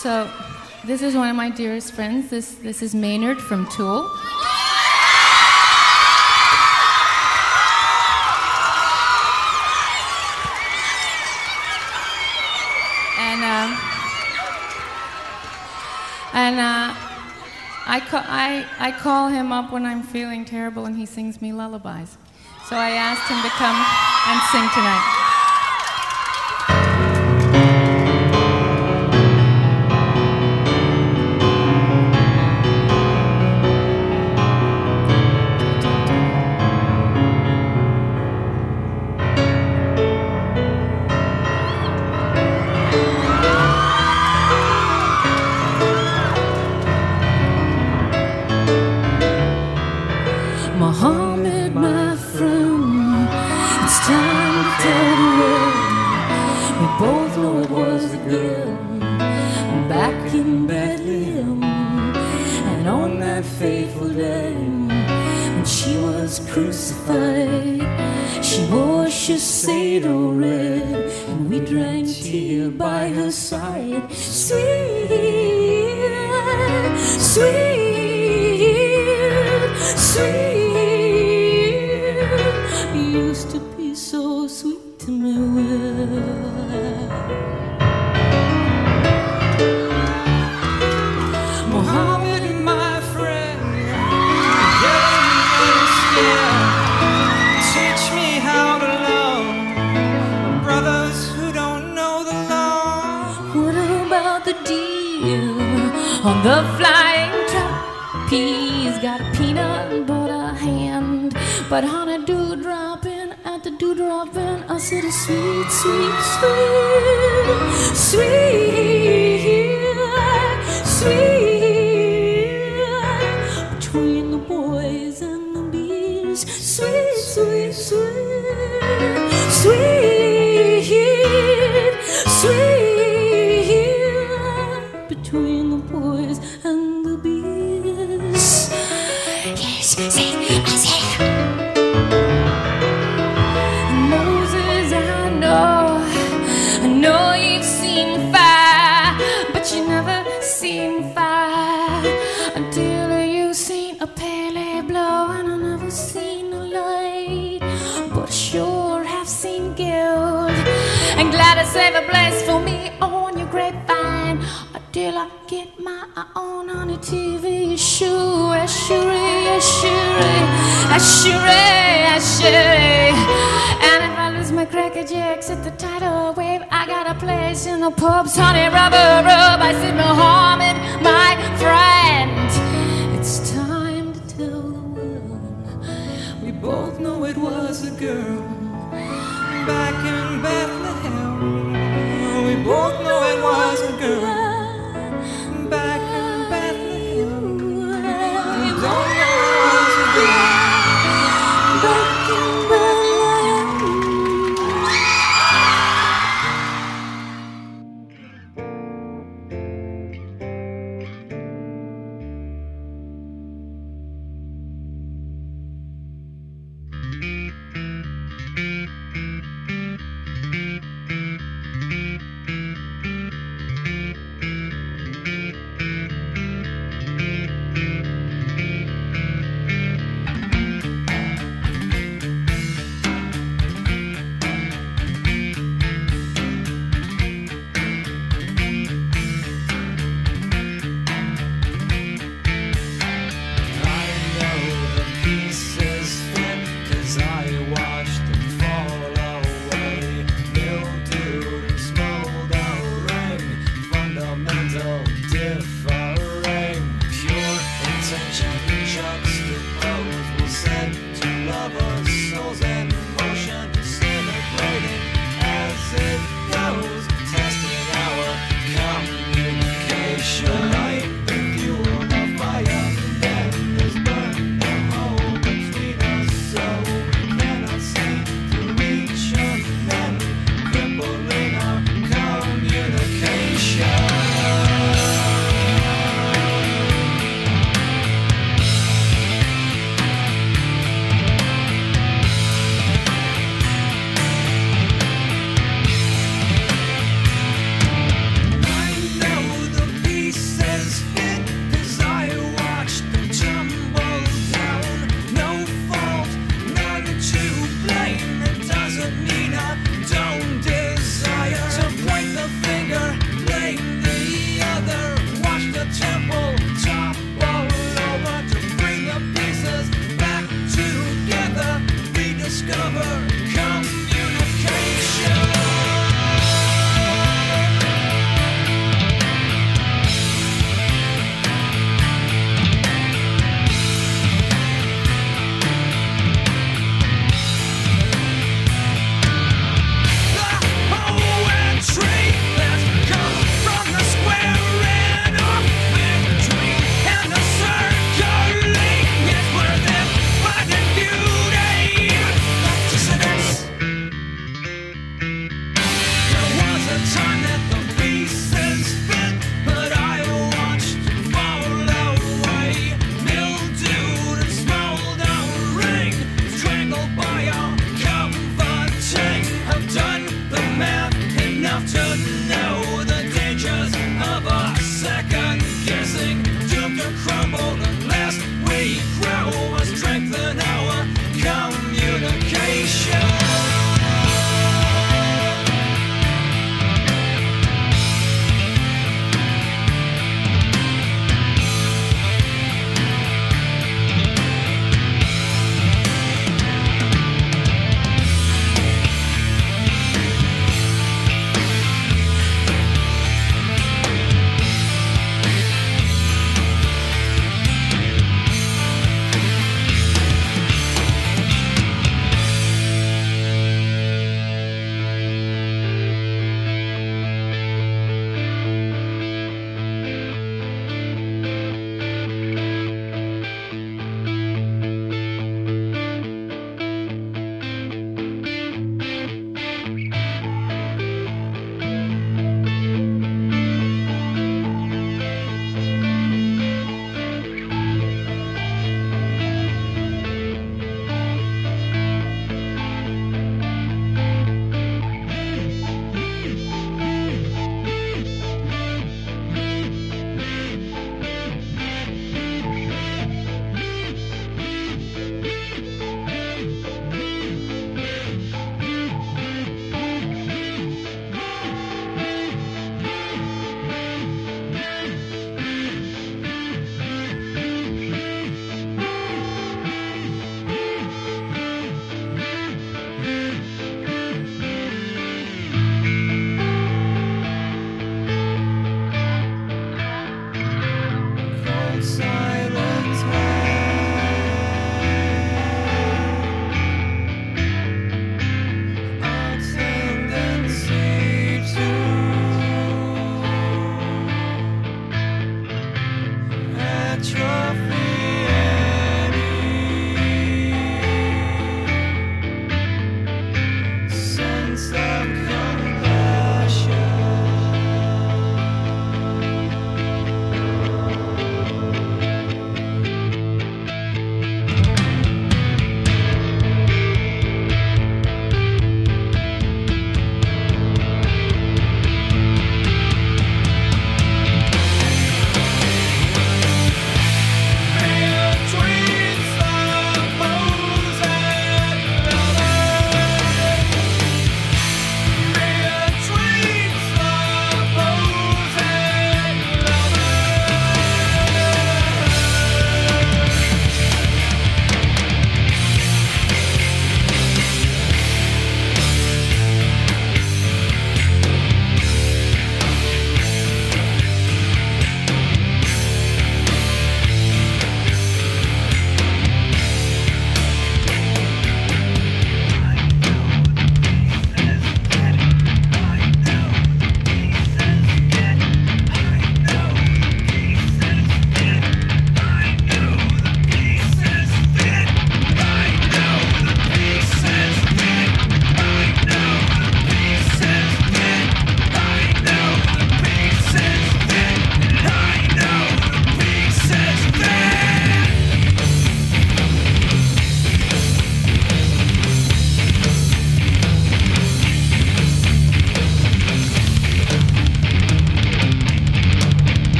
So, this is one of my dearest friends. This, this is Maynard from Tool. And, um, and uh, I, ca- I, I call him up when I'm feeling terrible and he sings me lullabies. So I asked him to come and sing tonight. to sweet, sweet, sweet, sweet.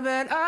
Must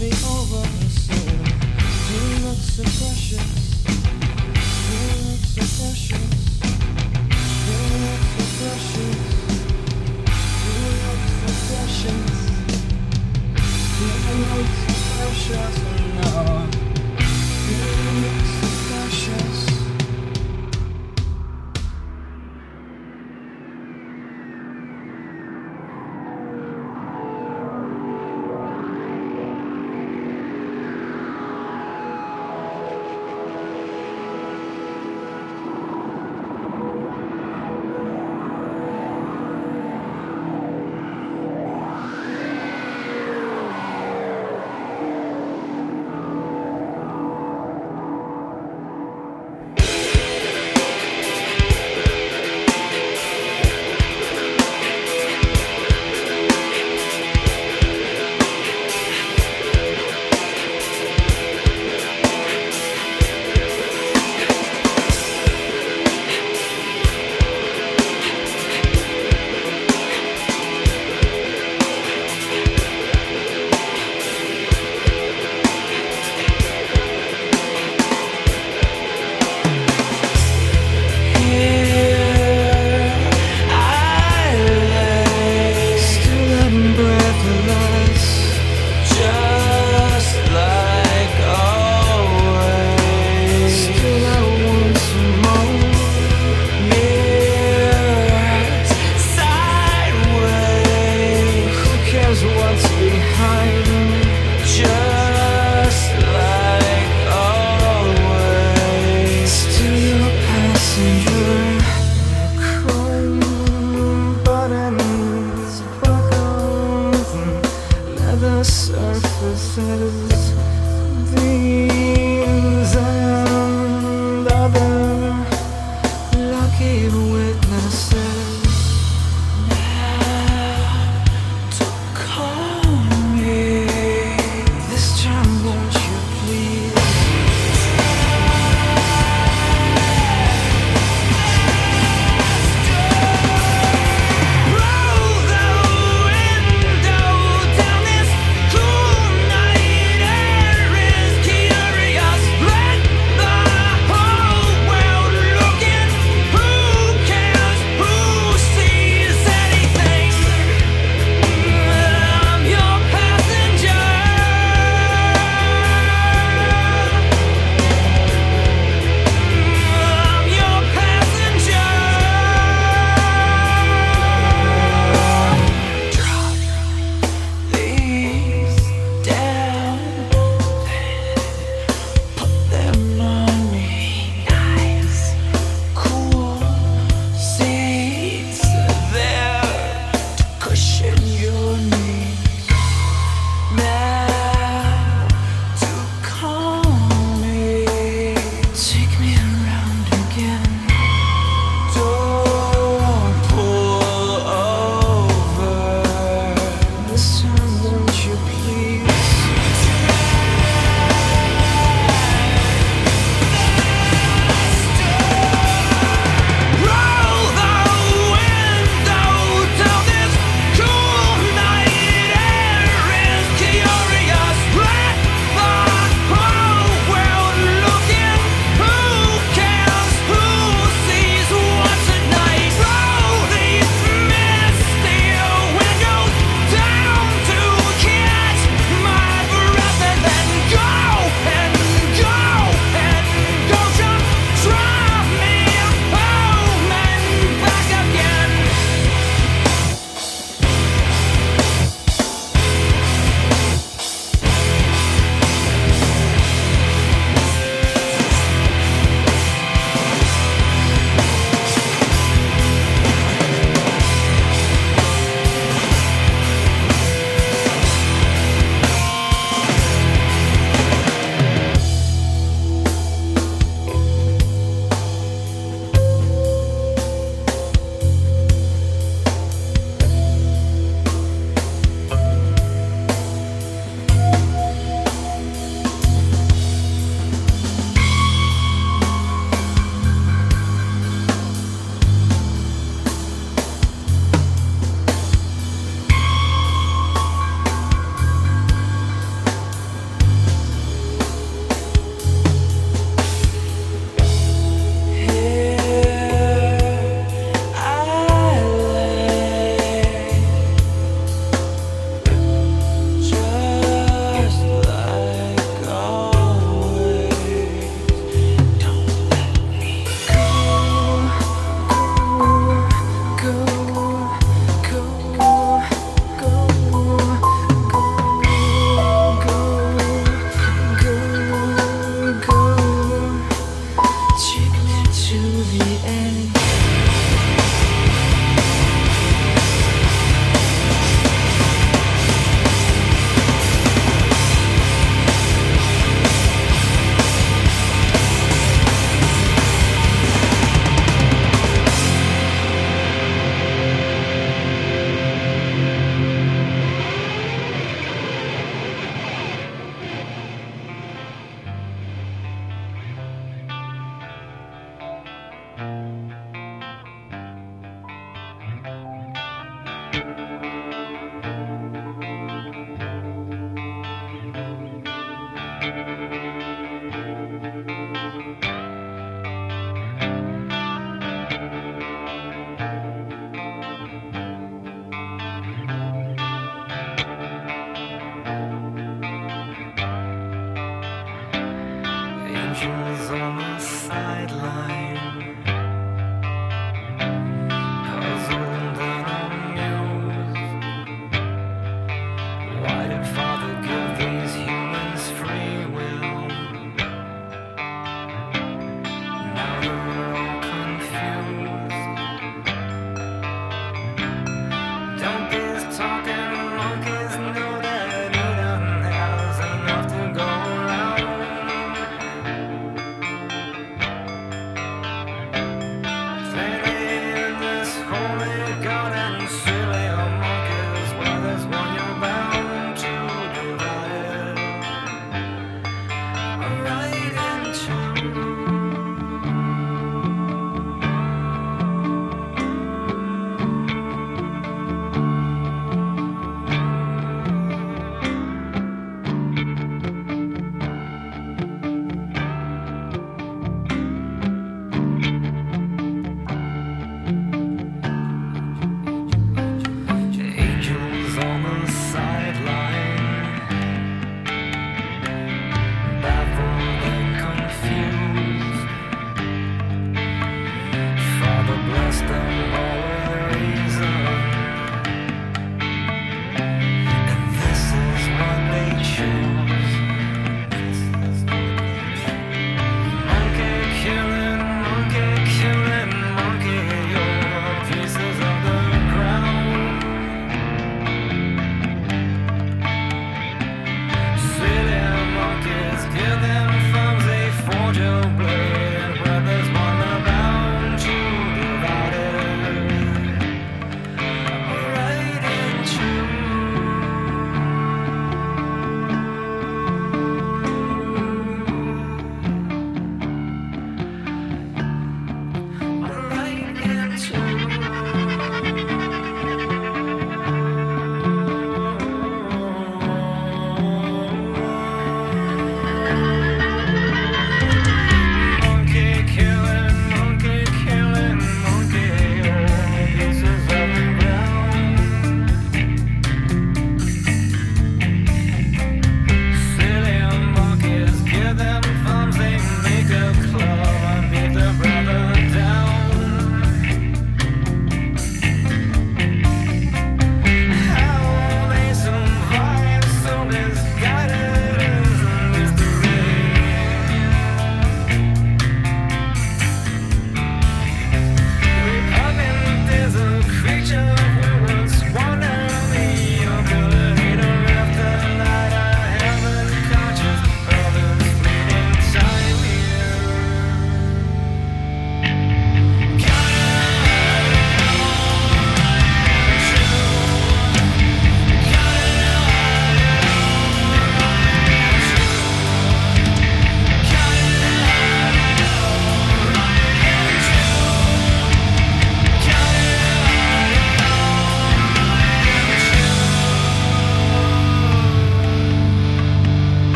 me over so. You look so precious.